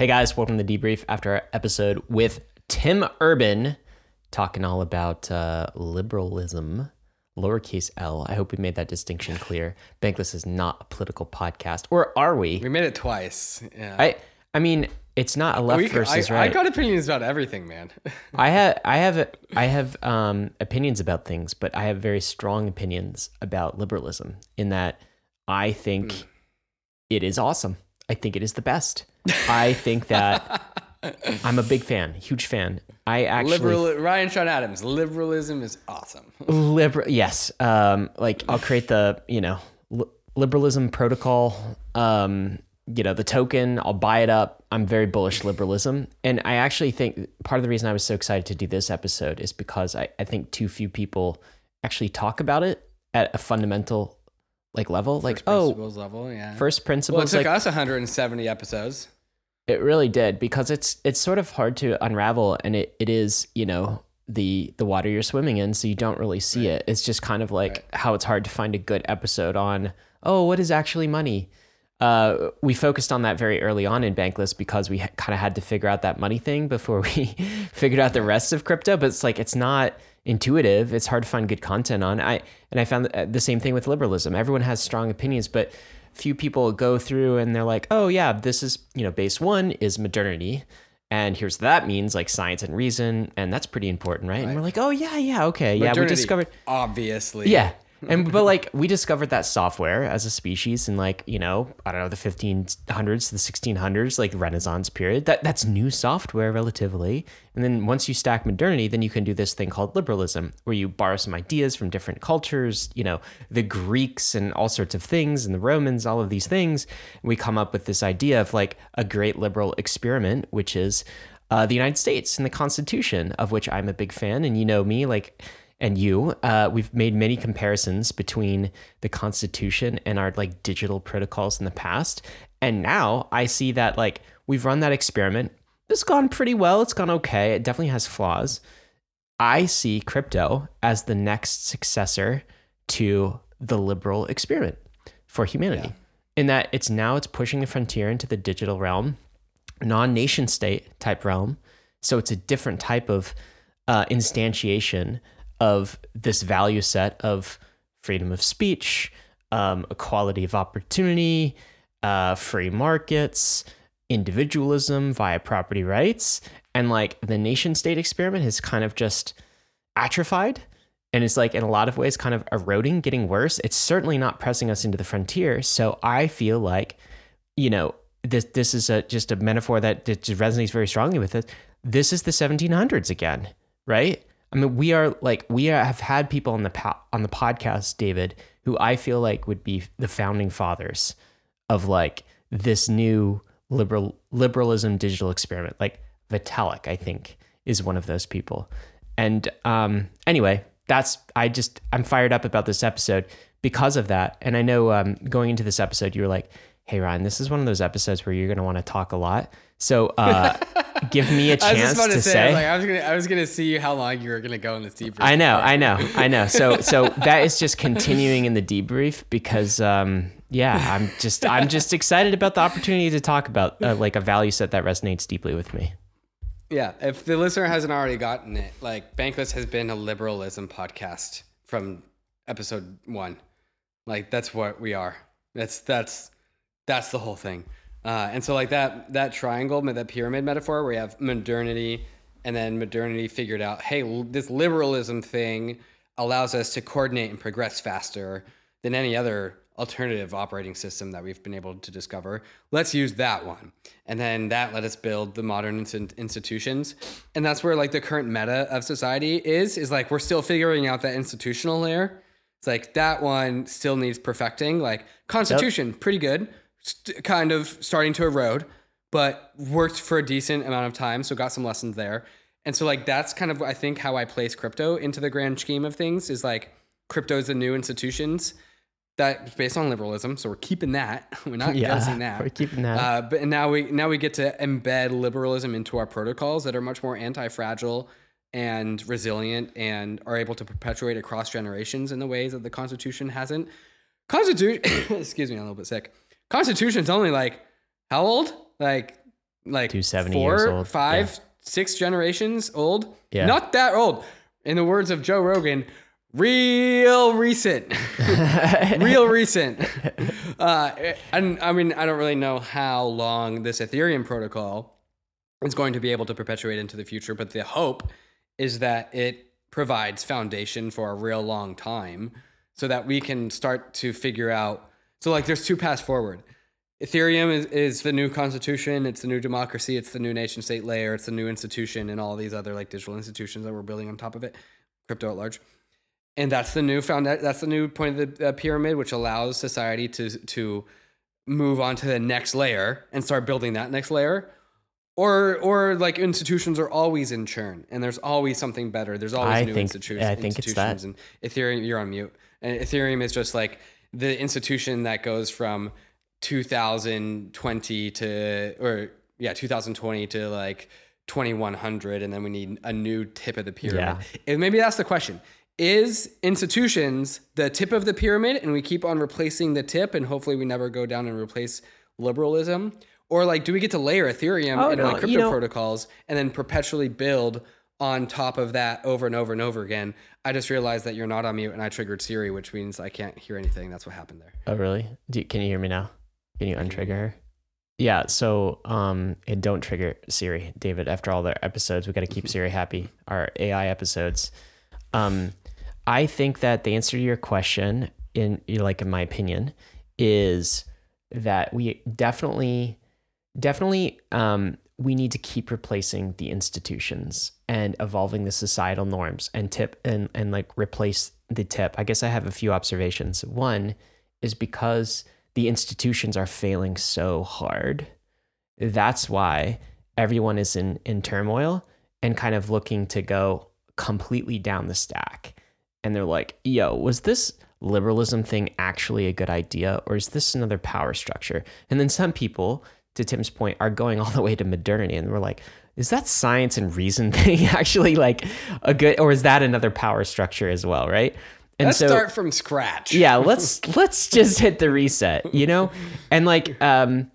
Hey guys, welcome to the debrief after our episode with Tim Urban, talking all about uh, liberalism, lowercase l. I hope we made that distinction clear. Bankless is not a political podcast, or are we? We made it twice. Yeah. I I mean, it's not a left We- versus I, right. I got opinions about everything, man. I have I have I have um, opinions about things, but I have very strong opinions about liberalism. In that, I think Hmm. it is awesome. I think it is the best. I think that I'm a big fan, huge fan. I actually Liberal Ryan Sean Adams. Liberalism is awesome. liberal. Yes, um, like I'll create the you know li- liberalism protocol. Um, you know the token. I'll buy it up. I'm very bullish liberalism, and I actually think part of the reason I was so excited to do this episode is because I, I think too few people actually talk about it at a fundamental like level. Like oh, Principles level, yeah. first well, it took like, us 170 episodes. It really did because it's it's sort of hard to unravel, and it, it is you know the the water you're swimming in, so you don't really see it. It's just kind of like how it's hard to find a good episode on oh what is actually money. Uh, we focused on that very early on in Bankless because we ha- kind of had to figure out that money thing before we figured out the rest of crypto. But it's like it's not intuitive. It's hard to find good content on. I and I found that- the same thing with liberalism. Everyone has strong opinions, but few people go through and they're like, oh yeah, this is you know base one is modernity. And here's what that means, like science and reason, and that's pretty important, right? And we're like, oh yeah, yeah, okay, yeah, we Modernity, discovered, Obviously. yeah, and but like we discovered that software as a species in like you know I don't know the 1500s to the 1600s, like Renaissance period. That that's new software relatively. And then once you stack modernity, then you can do this thing called liberalism, where you borrow some ideas from different cultures. You know, the Greeks and all sorts of things, and the Romans, all of these things. We come up with this idea of like a great liberal experiment, which is uh, the United States and the Constitution, of which I'm a big fan. And you know me, like and you, uh, we've made many comparisons between the Constitution and our like digital protocols in the past. And now I see that like we've run that experiment. It's gone pretty well. It's gone okay. It definitely has flaws. I see crypto as the next successor to the liberal experiment for humanity. In that it's now it's pushing the frontier into the digital realm, non-nation state type realm. So it's a different type of uh, instantiation of this value set of freedom of speech, um, equality of opportunity, uh, free markets, individualism via property rights. And like the nation state experiment has kind of just atrophied and it's like in a lot of ways kind of eroding, getting worse. It's certainly not pressing us into the frontier. So I feel like, you know, this this is a just a metaphor that just resonates very strongly with it. This is the 1700s again, right? I mean, we are like we are, have had people on the po- on the podcast, David, who I feel like would be the founding fathers of like this new liberal liberalism digital experiment. Like Vitalik, I think, is one of those people. And um, anyway, that's I just I'm fired up about this episode because of that. And I know um, going into this episode, you were like, "Hey Ryan, this is one of those episodes where you're going to want to talk a lot." So uh, give me a chance to, to, say, say. I was, like, I was gonna, I was gonna see how long you were gonna go in this debrief. I know, I know, I know. So, so that is just continuing in the debrief because, um, yeah, I'm just, I'm just excited about the opportunity to talk about uh, like a value set that resonates deeply with me. Yeah, if the listener hasn't already gotten it, like Bankless has been a liberalism podcast from episode one. Like that's what we are. That's that's that's the whole thing. Uh, and so like that that triangle, that pyramid metaphor, where you have modernity, and then modernity figured out, hey, l- this liberalism thing allows us to coordinate and progress faster than any other alternative operating system that we've been able to discover. Let's use that one. And then that let us build the modern in- institutions. And that's where like the current meta of society is, is like we're still figuring out that institutional layer. It's like that one still needs perfecting. Like constitution, pretty good, st- kind of starting to erode, but worked for a decent amount of time. So got some lessons there. And so like that's kind of I think how I place crypto into the grand scheme of things is like crypto is the new institutions that's based on liberalism. So we're keeping that. We're not Yeah, guessing that. we're keeping that. Uh, but now we now we get to embed liberalism into our protocols that are much more anti-fragile and resilient and are able to perpetuate across generations in the ways that the Constitution hasn't. Constitution, excuse me, I'm a little bit sick. Constitution's only like how old? Like like 270 four, years old. five, six generations old. Yeah. Not that old. In the words of Joe Rogan, real recent. real recent. Uh, and I mean, I don't really know how long this Ethereum protocol is going to be able to perpetuate into the future, but the hope is that it provides foundation for a real long time so that we can start to figure out. So, like, there's two paths forward. Ethereum is, is the new constitution. It's the new democracy. It's the new nation state layer. It's the new institution and all these other like digital institutions that we're building on top of it, crypto at large. And that's the new found. That's the new point of the uh, pyramid, which allows society to to move on to the next layer and start building that next layer. Or or like institutions are always in churn, and there's always something better. There's always I new think- institutions. I think it's that. institutions, and Ethereum. You're on mute. And Ethereum is just like the institution that goes from 2020 to or yeah 2020 to like 2100 and then we need a new tip of the pyramid. Yeah. and maybe that's the question. Is institutions the tip of the pyramid and we keep on replacing the tip and hopefully we never go down and replace liberalism? Or like do we get to layer ethereum Oh, and no, like you crypto know- protocols and then perpetually build on top of that over and over and over again i just realized that you're not on mute and i triggered siri which means i can't hear anything that's what happened there Oh, really? Do, can you hear me now? Can you untrigger her? Yeah. So, um, and don't trigger Siri, David. After all the episodes, we got to keep Siri happy. Our AI episodes. Um, I think that the answer to your question, in like in my opinion, is that we definitely, definitely, um, we need to keep replacing the institutions and evolving the societal norms and tip and and like replace the tip. I guess I have a few observations. One is because the institutions are failing so hard. That's why everyone is in, in turmoil and kind of looking to go completely down the stack. And they're like, yo, was this liberalism thing actually a good idea? Or is this another power structure? And then some people, to Tim's point, are going all the way to modernity. And we're like, is that science and reason thing actually like a good, or is that another power structure as well? Right. And let's so, start from scratch yeah let's let's just hit the reset you know and like um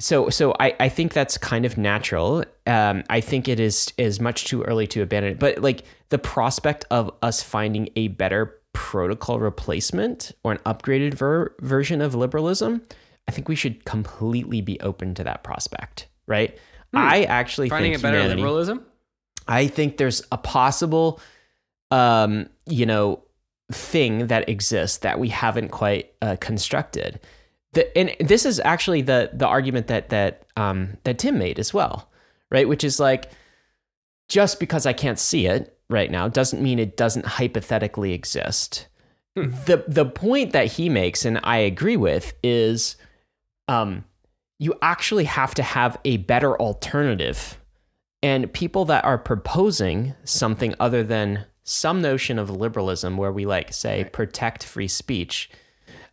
so so i i think that's kind of natural um i think it is is much too early to abandon it but like the prospect of us finding a better protocol replacement or an upgraded ver- version of liberalism i think we should completely be open to that prospect right i actually finding think a better humanity- liberalism I think there's a possible, um, you know, thing that exists that we haven't quite uh, constructed. The, and this is actually the the argument that that um, that Tim made as well, right? Which is like, just because I can't see it right now doesn't mean it doesn't hypothetically exist. The the point that he makes, and I agree with, is, um, you actually have to have a better alternative. And people that are proposing something other than some notion of liberalism where we like say protect free speech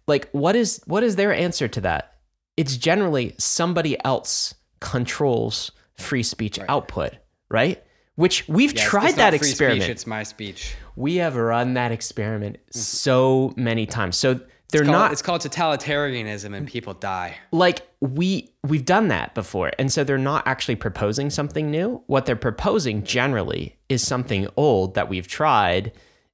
like what is what is their answer to that? It's generally somebody else controls free speech output right? Which we've it's- tried that experiment speech, it's my speech. We have run that experiment so many times. So they're It's called- not. it's called totalitarianism and people die. Like we we've done that before and so they're not actually proposing something new. What they're proposing generally is something old that we've tried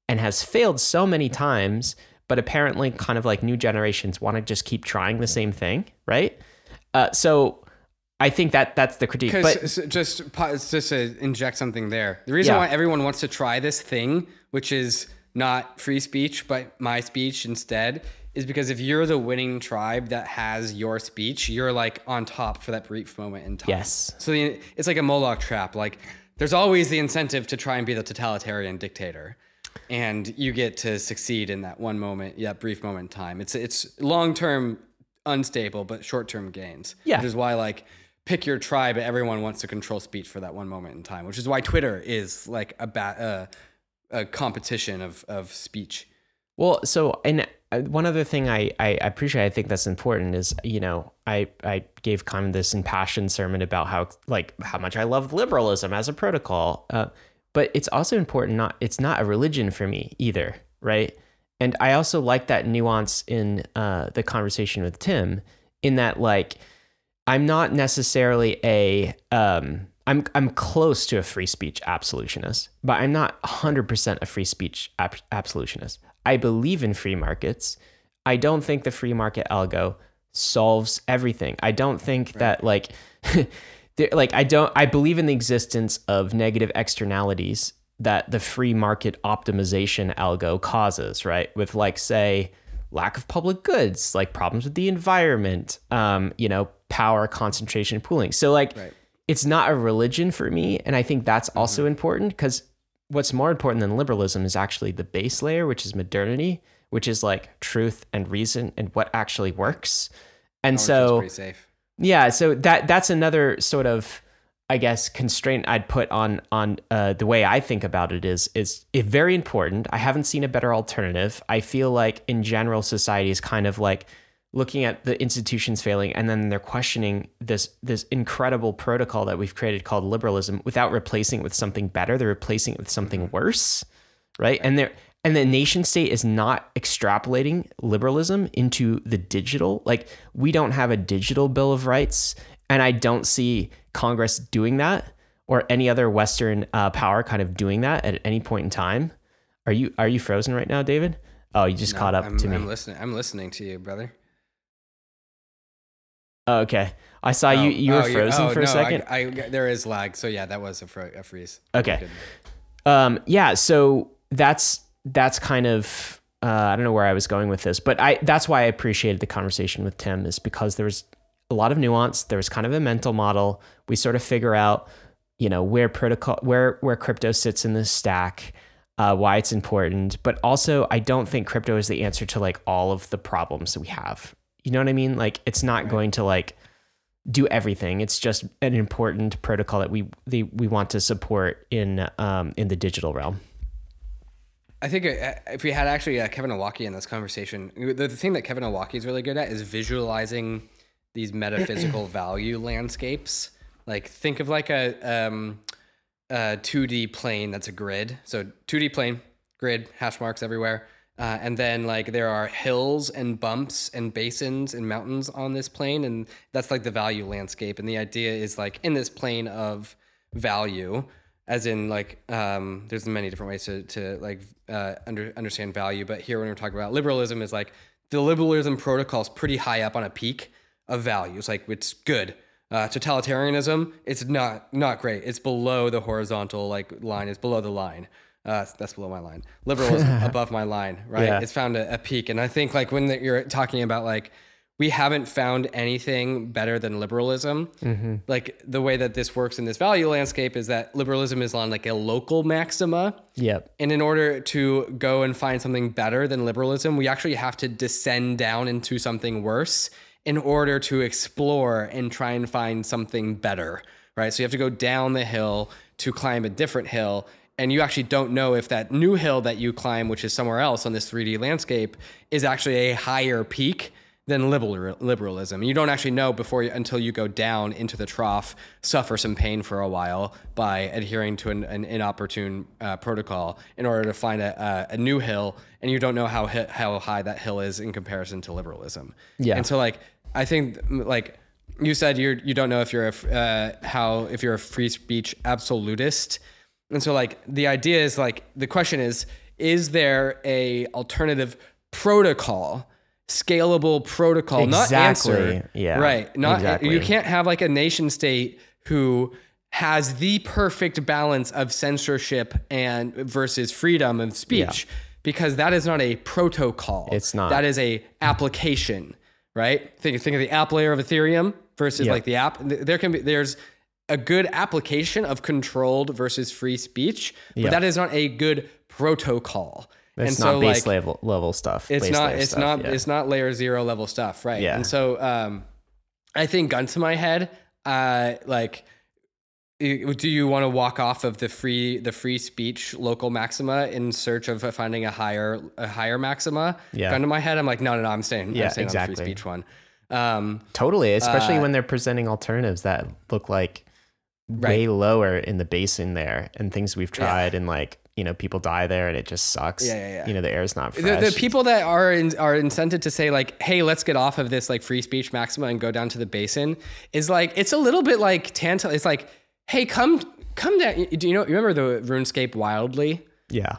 and has failed so many times but apparently kind of like new generations want to just keep trying the same thing right? Uh, so i think that that's the critique but Because just just to inject something there, the reason Yeah. why everyone wants to try this thing, which is not free speech but my speech instead, is because if you're the winning tribe that has your speech, you're like on top for that brief moment in time. Yes. So the, it's like a Moloch trap. Like there's always the incentive to try and be the totalitarian dictator. And you get to succeed in that one moment, that brief moment in time. It's it's long term unstable, but short term gains. Yeah. Which is why like pick your tribe. Everyone wants to control speech for that one moment in time. Which is why Twitter is like a ba- uh, a competition of of speech. Well, so and uh, one other thing I, I appreciate, I think that's important is you know I I gave kind of this impassioned sermon about how like how much I love liberalism as a protocol, uh, but it's also important not it's not a religion for me either, right? And I also like that nuance in uh, the conversation with Tim, in that like I'm not necessarily a um I'm I'm close to a free speech absolutionist, but I'm not 100% a free speech ab- absolutionist. I believe in free markets. I don't think the free market algo solves everything. I don't think right. that like like I don't I believe in the existence of negative externalities that the free market optimization algo causes, right? With like say lack of public goods, like problems with the environment, um, you know, power concentration pooling. So like right. it's not a religion for me and I think that's mm-hmm. also important cuz what's more important than liberalism is actually the base layer, which is modernity, which is like truth and reason and what actually works. And so yeah, so that that's another sort of I guess constraint I'd put on on uh, the way I think about it is is it very important. I haven't seen a better alternative. I feel like in general society is kind of like looking at the institutions failing and then they're questioning this this incredible protocol that we've created called liberalism without replacing it with something better. They're replacing it with something mm-hmm. worse, right? And they're and the nation state is not extrapolating liberalism into the digital. Like we don't have a digital bill of rights, and I don't see Congress doing that or any other Western uh, power kind of doing that at any point in time. Are you are you frozen right now, David? Oh, you just no, caught up I'm, to me. I'm listening. I'm listening to you, brother. Oh, okay. I saw oh, you. You were oh, frozen oh, for a second. I, I, there is lag, so yeah, that was a, fr- a freeze. Okay. Um. Yeah. So that's that's kind of uh, I don't know where I was going with this, but I that's why I appreciated the conversation with Tim is because there was a lot of nuance. There was kind of a mental model. We sort of figure out, you know, where protocol where where crypto sits in the stack, uh, why it's important, but also I don't think crypto is the answer to like all of the problems that we have. You know what I mean? Like it's not going to like do everything. It's just an important protocol that we the, we want to support in um, in the digital realm. I think uh, if we had actually uh, Kevin Owocki in this conversation, the, the thing that Kevin Owocki is really good at is visualizing these metaphysical value landscapes. Like think of like a um, a 2D plane that's a grid. So 2D plane, grid, hash marks everywhere. Uh, and then like there are hills and bumps and basins and mountains on this plane and that's like the value landscape. And the idea is like in this plane of value as in like um, there's many different ways to, to like uh, under, understand value but here when we're talking about liberalism is like the liberalism protocol is pretty high up on a peak of values like it's good. Uh, totalitarianism it's not not great. It's below the horizontal like line. It's below the line uh, that's below my line liberalism above my line right yeah. it's found a, a, peak and i think like when the, you're talking about like we haven't found anything better than liberalism. Mm-hmm. Like the way that this works in this value landscape is that liberalism is on like a local maxima. Yep. And in order to go and find something better than liberalism, we actually have to descend down into something worse in order to explore and try and find something better. Right. So you have to go down the hill to climb a different hill. And you actually don't know if that new hill that you climb, which is somewhere else on this 3D landscape, is actually a higher peak than liberal, liberalism. You don't actually know before you, until you go down into the trough, suffer some pain for a while by adhering to an, an inopportune uh, protocol in order to find a, a, a, new hill, and you don't know how how high that hill is in comparison to liberalism. Yeah. And so, like, I think like you said, you're you don't know if you're a uh, how if you're a free speech absolutist, and so like the idea is like the question is, is there a alternative protocol? scalable protocol, exactly. not answer. Yeah. Right. Not exactly. you can't have like a nation state who has the perfect balance of censorship and versus freedom of speech yeah. because that is not a protocol. It's not. That is a application, right? Think think of the app layer of Ethereum versus like the app. There can be there's a good application of controlled versus free speech, but that is not a good protocol. It's and not so, base like, level level stuff. It's not. It's stuff, not. Yeah. It's not layer zero level stuff, right? Yeah. And so, um, I think gun to my head, uh, like, do you want to walk off of the free the free speech local maxima in search of finding a higher a higher maxima? Yeah. Gun to my head, I'm like, no, no, no. I'm staying. Yeah, I'm staying exactly. on the free speech one. Um, totally, especially uh, when they're presenting alternatives that look like way lower in the basin there, and things we've tried, yeah. and like you know people die there and it just sucks. Yeah, yeah, yeah. You know the air is not fresh. The, the people that are in, are incented to say like, "Hey, let's get off of this like free speech maxima and go down to the basin," is like it's a little bit like tantal. It's like, "Hey, come come down." Do you know? Remember the RuneScape Wildy? yeah.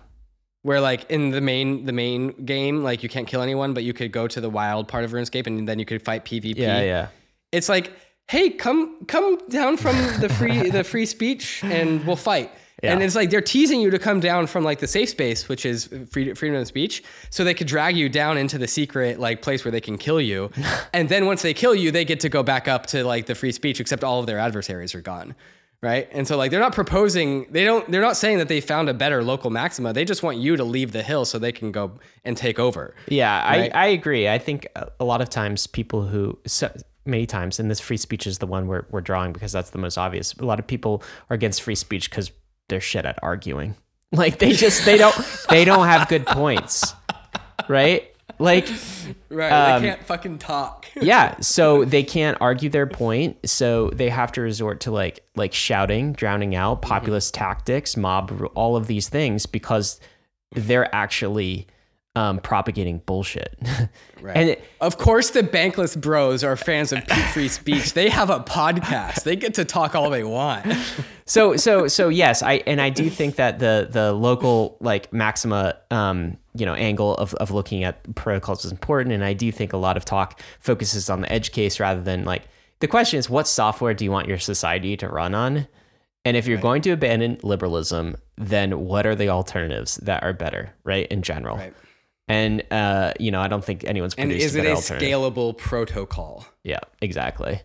where like in the main the main game like you can't kill anyone but you could go to the wild part of RuneScape and then you could fight PvP. Yeah, yeah. It's like, "Hey, come come down from the free the free speech and we'll fight." And it's like they're teasing you to come down from like the safe space, which is free, freedom of speech, so they could drag you down into the secret like place where they can kill you. and then once they kill you, they get to go back up to like the free speech, except all of their adversaries are gone. Right. And so like they're not proposing they don't they're not saying that they found a better local maxima. They just want you to leave the hill so they can go and take over. Yeah, Right? I, I agree. I think a a lot of times people who so many times, and this free speech is the one we're we're drawing because that's the most obvious. A lot of people are against free speech because they're shit at arguing. Like they just they don't they don't have good points, right? Like Right. Um, they can't fucking talk. yeah, so they can't argue their point, so they have to resort to like like shouting, drowning out, populist tactics, mob, all of these things because they're actually um, propagating bullshit. Right. And it, Of course, the bankless bros are fans of free speech. They have a podcast. They get to talk all they want. so so so yes i and i do think that the the local like maxima um you know angle of, of looking at protocols is important and i do think a lot of talk focuses on the edge case rather than like the question is what software do you want your society to run on and if you're going to abandon liberalism then what are the alternatives that are better right in general Right. And uh you know i don't think anyone's And is a it a scalable protocol? Yeah, exactly.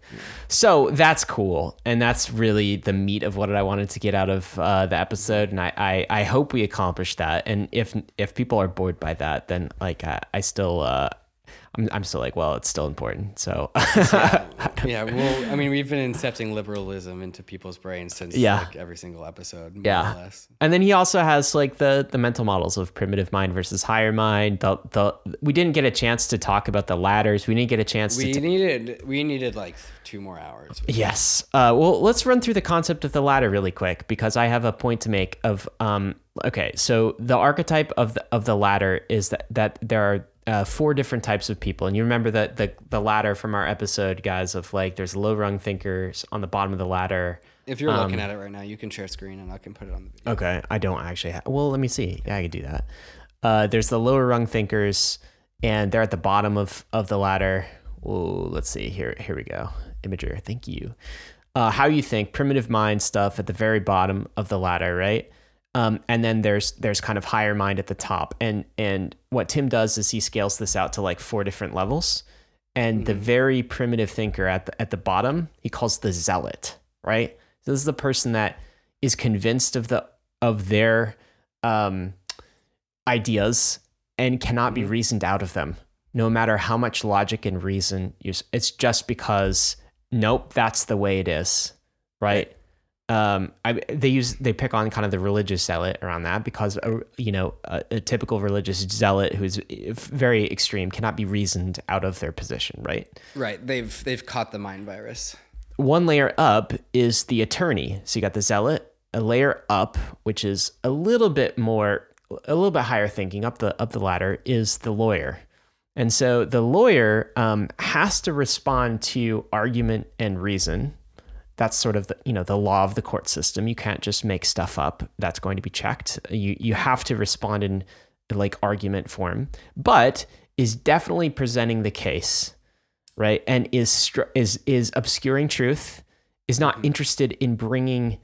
So that's cool, and that's really the meat of what I wanted to get out of uh, the episode, and I, I I hope we accomplished that. And if if people are bored by that, then like I, I still uh, I'm I'm still like, well, it's still important. So Yeah, well, I mean, we've been incepting liberalism into people's brains since Yeah. like every single episode, more Yeah. or less. And then he also has like the the mental models of primitive mind versus higher mind. The the we didn't get a chance to talk about the ladders. We didn't get a chance We to. T- needed we needed like two more hours. yes. Uh, well, let's run through the concept of the ladder really quick because I have a point to make. Of um. Okay, so the archetype of the of the ladder is that that there are. Uh, four different types of people, and you remember that the the ladder from our episode, guys. Of like, there's low rung thinkers on the bottom of the ladder, If you're Um, looking at it right now, you can share screen and I can put it on the video. Okay, I don't actually have. Well, let me see. Yeah, I could do that. Uh, there's the lower rung thinkers, and they're at the bottom of of the ladder. Whoa, let's see. Here, here we go. Imager, thank you. Uh, how you think primitive mind stuff at the very bottom of the ladder, right? Um, and then there's there's kind of higher mind at the top, and and what Tim does is he scales this out to like four different levels, and the very primitive thinker at the at the bottom he calls the zealot, right? So this is the person that is convinced of the of their um, ideas and cannot be reasoned out of them, no matter how much logic and reason you. It's just because nope, that's the way it is, right? Um, I, they use they pick on kind of the religious zealot around that because uh, you know a, a typical religious zealot who's uh, very extreme cannot be reasoned out of their position, right? Right. They've they've caught the mind virus. one layer up is the attorney. So you got the zealot. A layer up, which is a little bit more, a little bit higher thinking up the up the ladder, is the lawyer. And so the lawyer um, has to respond to argument and reason. That's sort of the you know the law of the court system. You can't just make stuff up. That's going to be checked. You you have to respond in like argument form, but is definitely presenting the case right and is str- is is obscuring truth is not mm-hmm. interested in bringing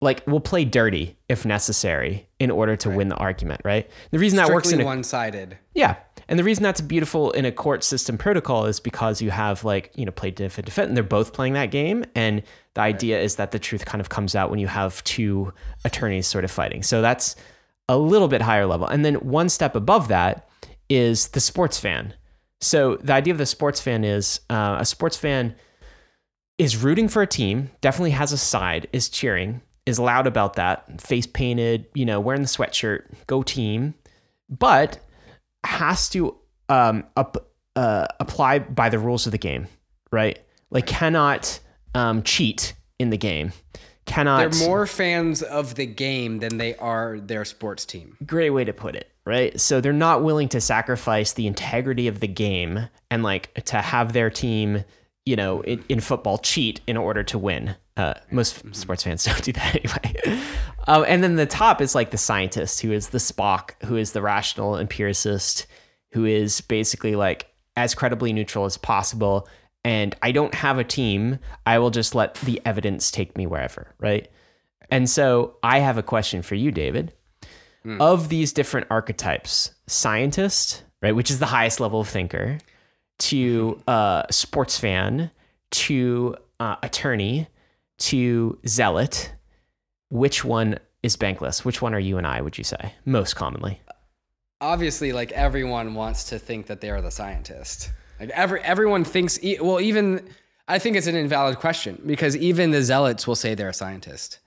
like we'll play dirty if necessary in order to win the argument right the reason that works in Strictly a, one-sided. yeah and the reason that's beautiful in a court system protocol is because you have like you know plaintiff and defendant and they're both playing that game and the idea is that the truth kind of comes out when you have two attorneys sort of fighting. So that's a little bit higher level. And then one step above that is the sports fan. So the idea of the sports fan is uh, a sports fan is rooting for a team, definitely has a side, is cheering, is loud about that, face painted, you know, wearing the sweatshirt, go team, but has to um, up, uh, apply by the rules of the game, right? Like cannot um, cheat in the game, cannot. They're more fans of the game than they are their sports team. great way to put it, right? So they're not willing to sacrifice the integrity of the game and like to have their team, you know, in, in football cheat in order to win. Uh, most sports fans don't do that anyway. Um, and then the top is like the scientist, who is the Spock, who is the rational empiricist, who is basically like as credibly neutral as possible. And I don't have a team. I will just let the evidence take me wherever, right? And so I have a question for you, David of these different archetypes scientist right which is the highest level of thinker to uh, sports fan to uh, attorney to zealot which one is bankless which one are you and i would you say most commonly Obviously, like everyone wants to think that they are the scientist. Like every everyone thinks. Well, even I think it's an invalid question because even the zealots will say they're a scientist,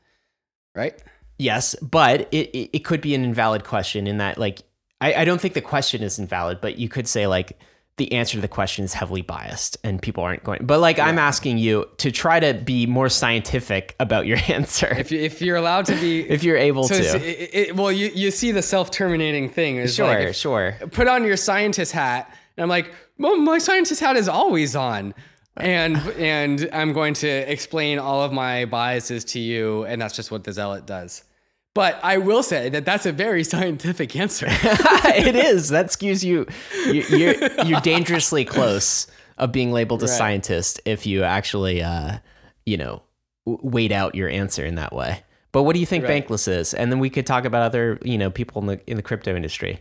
right? yes but it, it, it could be an invalid question in that like I, I don't think the question is invalid but you could say like the answer to the question is heavily biased and people aren't going but like i'm asking you to try to be more scientific about your answer If you, if you're allowed to be, if you're able so to. it, it, well, you you see the self terminating thing. Is sure, like if- sure. put on your scientist hat and i'm like well, my scientist hat is always on and and i'm going to explain all of my biases to you and that's just what the zealot does but i will say that that's a very scientific answer it is. That skews you. you you're, you're dangerously close of being labeled a Right. scientist if you actually, uh, you know, wait out your answer in that way. But what do you think Right. Bankless is? And then we could talk about other, you know, people in the in the crypto industry.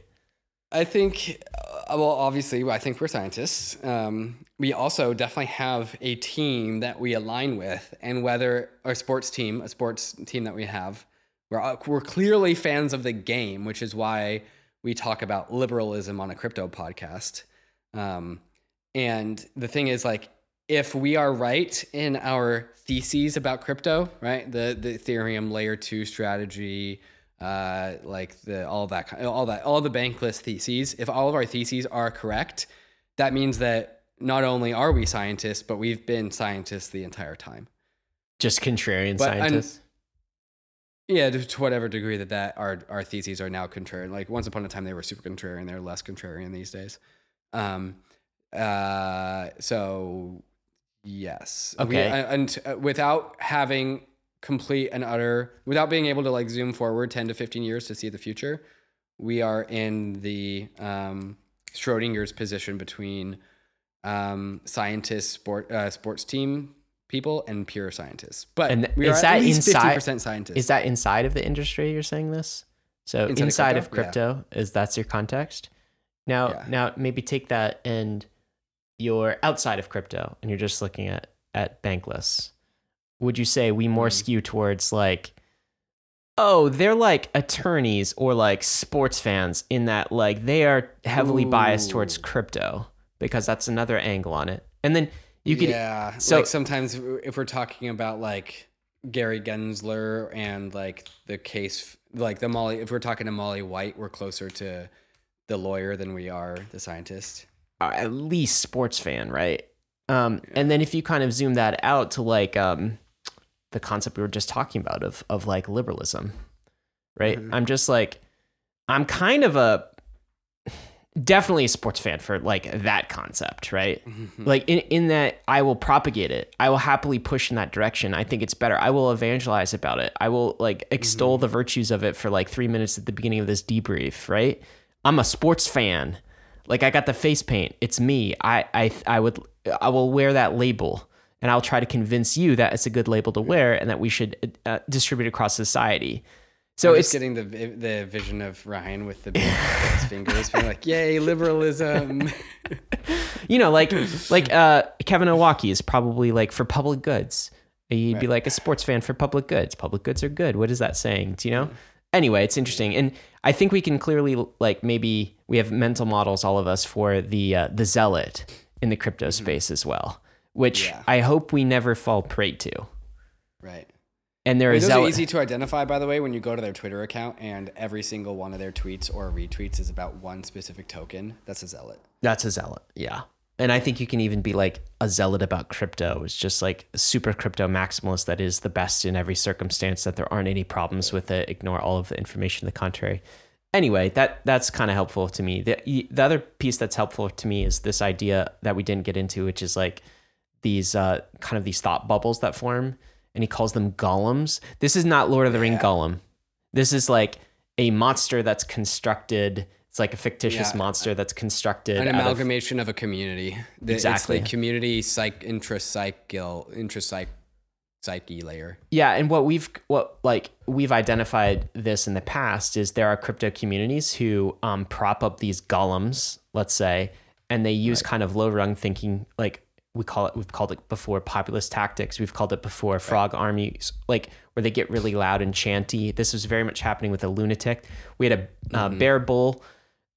i think well obviously i think we're scientists. Um, we also definitely have a team that we align with and whether a sports team a sports team that we have we're, uh, we're clearly fans of the game which is why we talk about liberalism on a crypto podcast. Um, and the thing is like if we are right in our theses about crypto right the the ethereum layer 2 strategy uh, like the all that all that all the bankless theses if all of our theses are correct that means that not only are we scientists but we've been scientists the entire time Just contrarian But- scientists. yeah to whatever degree that that our our theses are now contrarian like once upon a time they were super contrarian they're less contrarian these days um uh so yes We- Okay. uh, and uh, without having complete and utter without being able to like zoom forward 10 to 15 years to see the future we are in the um schrodinger's position between um scientists sport uh, sports team people and pure scientists but And we is are that inside- 50% scientists Is that inside of the industry? You're saying this? So inside, Inside of of crypto is that's your context. Now, Yeah. now maybe take that and you're outside of crypto and you're just looking at at bankless. Would you say we more Mm. skew towards like, oh, they're like attorneys or like sports fans in that like they are heavily biased towards crypto because that's another angle on it. And then you could yeah so- like sometimes if we're talking about like gary gensler and like the case like the molly if we're talking to molly white we're closer to the lawyer than we are the scientist uh, at least sports fan, right? Um, And then if you kind of zoom that out to like um, the concept we were just talking about of of like liberalism, right? Mhm. I'm just like, I'm kind of a definitely a sports fan for like that concept, right? Like in in that I will propagate it. I will happily push in that direction. I think it's better. I will evangelize about it. I will like extol the virtues of it for like 3 minutes at the beginning of this debrief, right? I'm a sports fan. Like I got the face paint. It's me. I I I would I will wear that label and I'll try to convince you that it's a good label to wear and that we should uh, distribute across society. So I'm it's getting the the vision of Ryan with the big fingers, being like, "Yay, liberalism!" you know, like like uh, Kevin Owocki is probably like for public goods. You'd be like a sports fan for public goods. Public goods are good. What is that saying? Do you know? Anyway, it's interesting, and I think we can clearly like maybe we have mental models, all of us, for the uh, the zealot in the crypto space as well, which Yeah. I hope we never fall prey to. right. And there I mean, is those are easy to identify, by the way, when you go to their Twitter account and every single one of their tweets or retweets is about one specific token. That's a zealot. That's a zealot. Yeah. and I think you can even be like a zealot about crypto. It's just like a super crypto maximalist that is the best in every circumstance. That there aren't any problems with it. Ignore all of the information to the contrary. Anyway, that that's kind of helpful to me. The the other piece that's helpful to me is this idea that we didn't get into, which is like these uh, kind of these thought bubbles that form, and he calls them golems. This is not Lord of the Ring Yeah. golem. This is like a monster that's constructed. It's like a fictitious Yeah. monster that's constructed. An out of- amalgamation of, a community. The- Exactly. It's the community psych intracycle intrapsych psyche layer. yeah, and what we've what like we've identified this in the past is there are crypto communities who um, prop up these golems, let's say, and they use kind of low rung thinking, like we call it. We've called it before populist tactics. We've called it before frog armies, like where they get really loud and chanty. This was very much happening with a lunatic. We had a uh, bear bull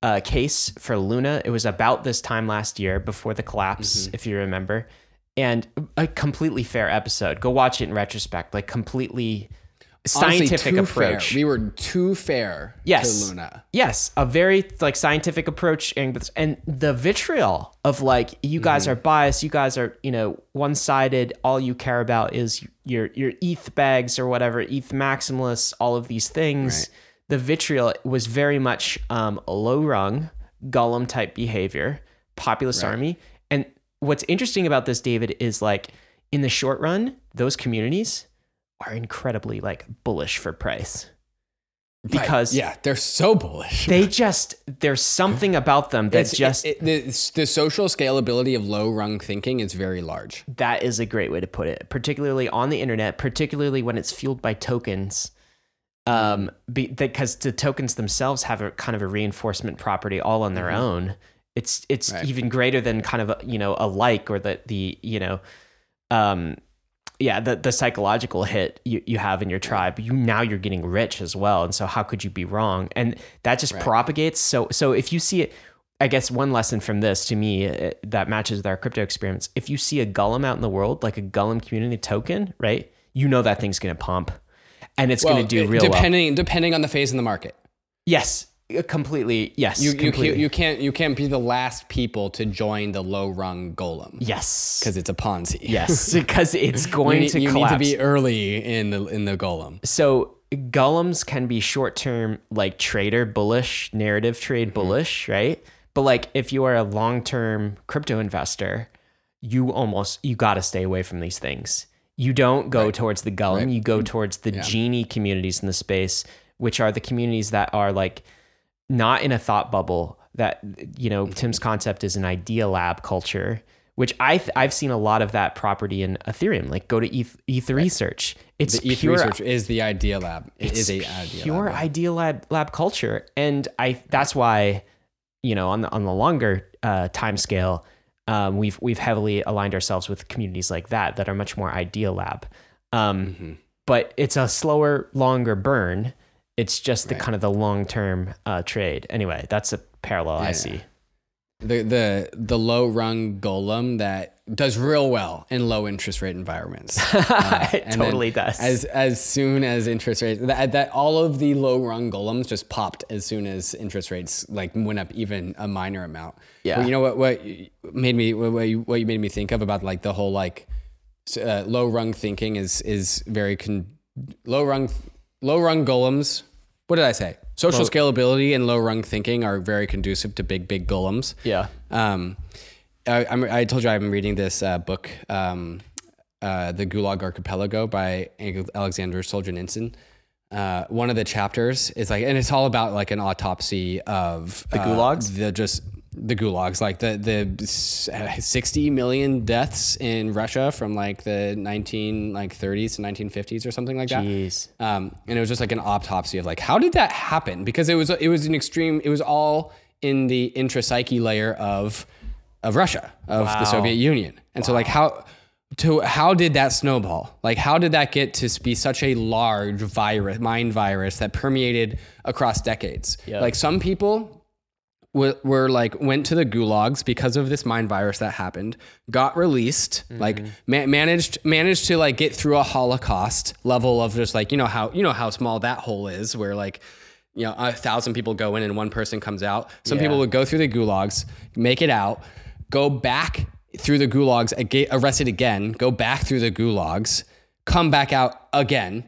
uh, case for Luna. It was about this time last year before the collapse, if you remember, and a completely fair episode. Go watch it in retrospect, like completely scientific too approach. Fair. We were too fair Yes. to Luna. Yes, a very like scientific approach and and the vitriol of like you guys Mm-hmm. are biased, you guys are, you know, one-sided, all you care about is your your ETH bags or whatever, ETH maximalists, all of these things. Right. The vitriol was very much um low rung, golem type behavior, populist Right. army. And what's interesting about this David is like in the short run, those communities are incredibly like bullish for price. Right. Because yeah, they're so bullish. they just there's something about them that It's just it, it- the, the social scalability of low rung thinking is very large. that is a great way to put it particularly on the internet particularly when it's fueled by tokens um because the tokens themselves have a kind of a reinforcement property all on their own it's it's Right. even greater than kind of a, you know a like or the the you know um yeah the the psychological hit you, you have in your tribe you now you're getting rich as well and so how could you be wrong and that just Right. propagates so so if you see it I guess one lesson from this to me uh, that matches with our crypto experience. If you see a golem out in the world, like a golem community token, right? You know that thing's going to pump and it's going to do it- real well. depending depending on the phase in the market. Yes, completely. Yes, You you, completely. can't, you can't you can't be the last people to join the low rung golem yes. because it's a Ponzi. Yes, because it's you, going need, to you need to be early in the in the golem. so golems can be short term like trader bullish narrative trade Mm-hmm. bullish right but like if you are a long term crypto investor you almost you got to stay away from these things you don't go towards the golem Right. you go towards the Yeah. genie communities in the space which are the communities that are like not in a thought bubble that you know tim's concept is an idea lab culture which I th- I've seen a lot of that property in Ethereum. Like go to ETH, ETH research. It's The ETH pure research is the idea lab. It it's is a idea pure lab. idea lab lab culture and i that's why you know on the on the longer uh, time scale um, we've we've heavily aligned ourselves with communities like that that are much more idea lab um, Mhm. but it's a slower longer burn it's just the Right. kind of the long term uh, trade anyway that's a parallel i see The the the low rung golem that does real well in low interest rate environments. Uh, it totally does As as soon as interest rates that, that all of the low rung golems just popped as soon as interest rates like went up even a minor amount. Yeah. But you know what what made me what what you, what you made me think of about like the whole like uh, low rung thinking is is very con- low rung low rung golems. What did I say? Social scalability and low rung thinking are very conducive to big big golems. yeah Um, I, I'm, I told you I'm reading this uh, book, um, uh, The Gulag Archipelago by Alexander Solzhenitsyn. Uh, one of the chapters is like, and it's all about like an autopsy of the gulags? the just the gulags, like the the 60 million deaths in Russia from like the 19 like 30s to 1950s or something like that. jeez Um, and it was just like an autopsy of like how did that happen? Because it was it was an extreme. It was all in the intrapsyche layer of of Russia of the Soviet Union, and so like how to how did that snowball? Like how did that get to be such a large virus, mind virus that permeated across decades? Yeah. Like some people were, were like went to the gulags because of this mind virus that happened got released like mm-hmm. ma- managed managed to like get through a holocaust level of just like you know how you know how small that hole is where like you know a thousand people go in and one person comes out some Yeah. people would go through the gulags make it out go back through the gulags, aga- arrested again, go back through the gulags, come back out again,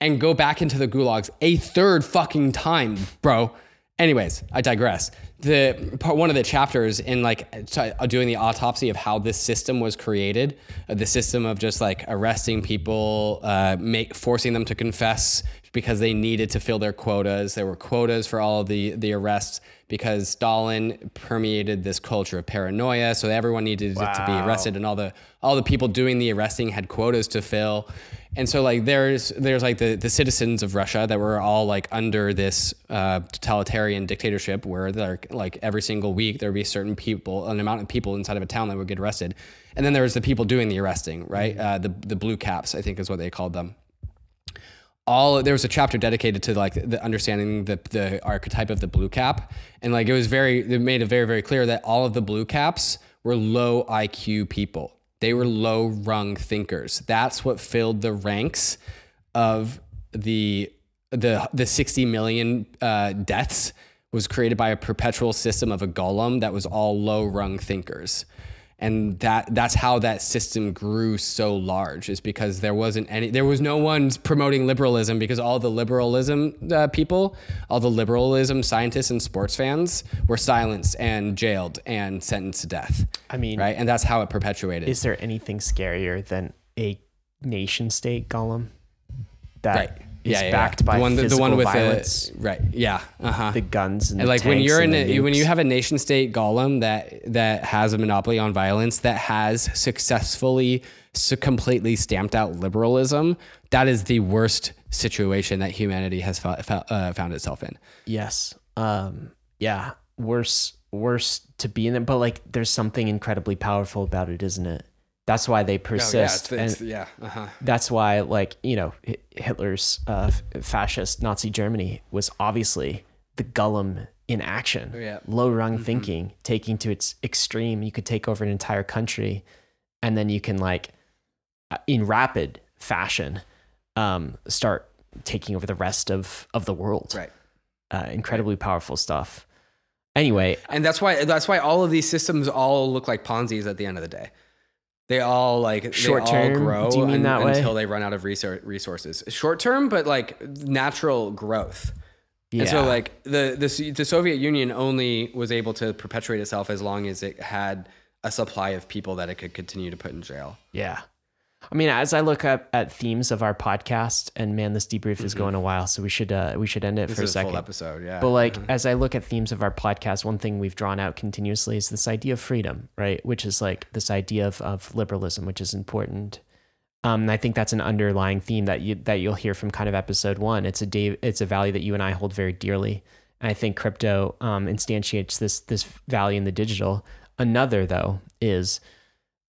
and go back into the gulags a third fucking time, bro. Anyways, I digress. The part one of the chapters in like uh, doing the autopsy of how this system was created, uh, the system of just like arresting people, uh, make forcing them to confess because they needed to fill their quotas. There were quotas for all of the the arrests because Stalin permeated this culture of paranoia, so everyone needed to be arrested, and all the all the people doing the arresting had quotas to fill. And so like there's there's like the, the citizens of Russia that were all like under this uh, totalitarian dictatorship where they're like every single week there'd be certain people an amount of people inside of a town that would get arrested, and then there was the people doing the arresting right? Uh, the the blue caps I think is what they called them all there was a chapter dedicated to like the understanding the the archetype of the blue cap. And like it was very it made it very very clear that all of the blue caps were low IQ people. They were low rung thinkers. That's what filled the ranks of the the the 60 million uh, deaths was created by a perpetual system of a golem that was all low rung thinkers and that that's how that system grew so large is because there wasn't any there was no one promoting liberalism because all the liberalism uh, people all the liberalism scientists and sports fans were silenced and jailed and sentenced to death. I mean, right? And that's how it perpetuated. is there anything scarier than a nation state golem that right yeah, yeah, backed yeah. by the one, the, one with violence, the right yeah uh-huh the guns and, And like when you're in a, when you have a nation state golem that that has a monopoly on violence that has successfully so completely stamped out liberalism that is the worst situation that humanity has fo- fo- uh, found itself in Yes. Um, yeah. Worse, worse to be in it, but like there's something incredibly powerful about it, isn't it? That's why they persist. and yeah uh-huh. that's why, like, you know, Hitler's uh, fascist Nazi Germany was obviously the golem in action. Yeah. Low rung thinking, taking to its extreme. You could take over an entire country and then you can, like, uh, in rapid fashion, um, start taking over the rest of, of the world right uh, incredibly powerful stuff. Anyway, and that's why that's why all of these systems all look like Ponzi's at the end of the day. They all like Short they all term? grow Do you mean un- that way? until they run out of resor- resources. Short term, but like natural growth. yeah, And so like the, the the Soviet Union only was able to perpetuate itself as long as it had a supply of people that it could continue to put in jail. yeah. I mean, as I look up at themes of our podcast, and man, this debrief is going a while, so we should uh, we should end it Mm-hmm. This for a is a full second. episode, yeah. But like, as I look at themes of our podcast, one thing we've drawn out continuously is this idea of freedom, right? Which is like this idea of, of liberalism, which is important. Um, and I think that's an underlying theme that you that you'll hear from kind of episode one. It's a day, it's a value that you and I hold very dearly, and I think crypto um, instantiates this this value in the digital. Another though is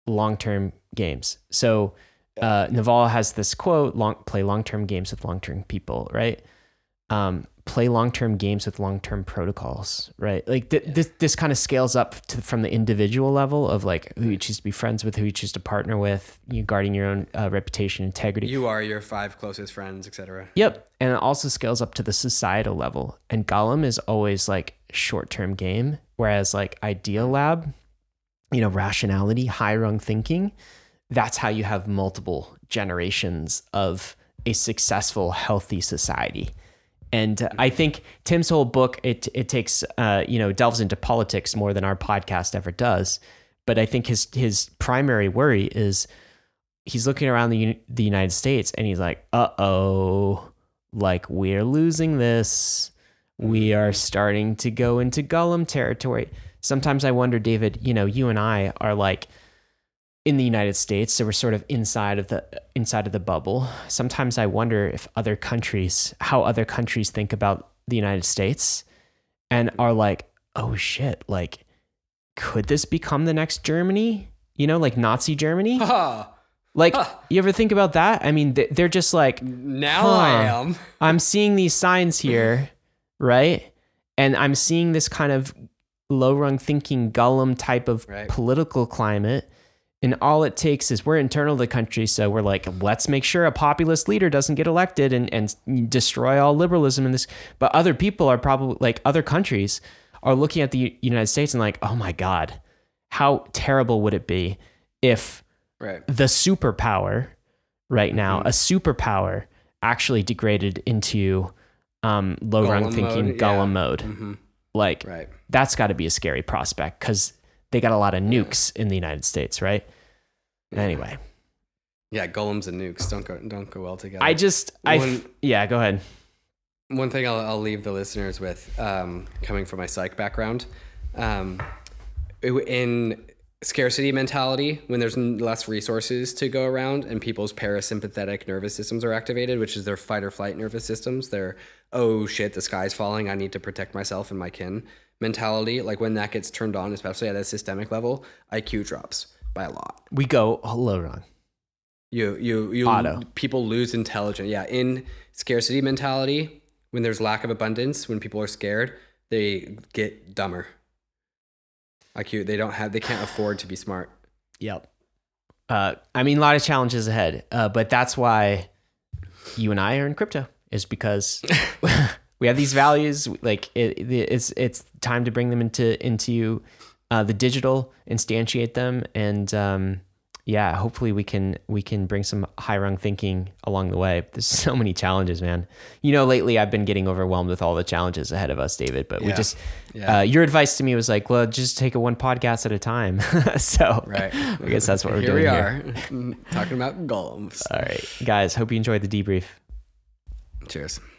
long term games. So uh, Naval has this quote: "Long play long term games with long term people." Right? Um, play long term games with long term protocols. Right? Like th- this this kind of scales up to from the individual level of like who you choose to be friends with, who you choose to partner with, you guarding your own uh, reputation, integrity. you are your five closest friends, etc. Yep. And it also scales up to the societal level. And golem is always like short term game, whereas like Idea Lab, you know, rationality, high rung thinking, that's how you have multiple generations of a successful, healthy society. And uh, I think Tim's whole book it it takes uh, you know delves into politics more than our podcast ever does, but I think his his primary worry is he's looking around the the United States and he's like, "Uh oh, like we're losing this. We are starting to go into golem territory." Sometimes I wonder, David. You know, you and I are like in the United States, so we're sort of inside of the inside of the bubble. Sometimes I wonder if other countries, how other countries think about the United States, and are like, "Oh shit, like." Could this become the next Germany? You know, like Nazi Germany? Like, Huh. you ever think about that? I mean, they're just like, Now I am. I'm seeing these signs here, right? And I'm seeing this kind of low rung thinking golem type of Right. political climate. And all it takes is we're internal to the country. So we're like, let's make sure a populist leader doesn't get elected and, and destroy all liberalism in this. But other people are probably like other countries are looking at the United States and like, oh my God, how terrible would it be if Right. the superpower right now, Mhm. a superpower actually degraded into um, low rung thinking mode, golem yeah. mode. hmm Like Right. that's got to be a scary prospect because they got a lot of nukes in the United States, right? Anyway, Yeah, golems and nukes don't go don't go well together. I just I f- One- yeah, go ahead. one thing I'll, I'll leave the listeners with, um, coming from my psych background, um, in scarcity mentality, when there's less resources to go around and people's parasympathetic nervous systems are activated, which is their fight or flight nervous systems, their oh shit, the sky's falling, I need to protect myself and my kin mentality. Like when that gets turned on, especially at a systemic level, IQ drops by a lot. We go low rung. You you you Auto. people lose intelligence. Yeah, in scarcity mentality, when there's lack of abundance, when people are scared, they get dumber. IQ, they don't have they can't afford to be smart. Yep. Uh, I mean, a lot of challenges ahead, uh, but that's why you and I are in crypto is because we have these values. Like it, it- it's it's time to bring them into into uh, the digital, instantiate them, and um, yeah, hopefully we can we can bring some high rung thinking along the way. There's so many challenges, man. You know, lately I've been getting overwhelmed with all the challenges ahead of us, David. But we just Yeah. uh, your advice to me was like, well, just take it one podcast at a time. so Right. I guess that's what we're here doing we here. are talking about golems. All right, guys. Hope you enjoyed the debrief. Cheers.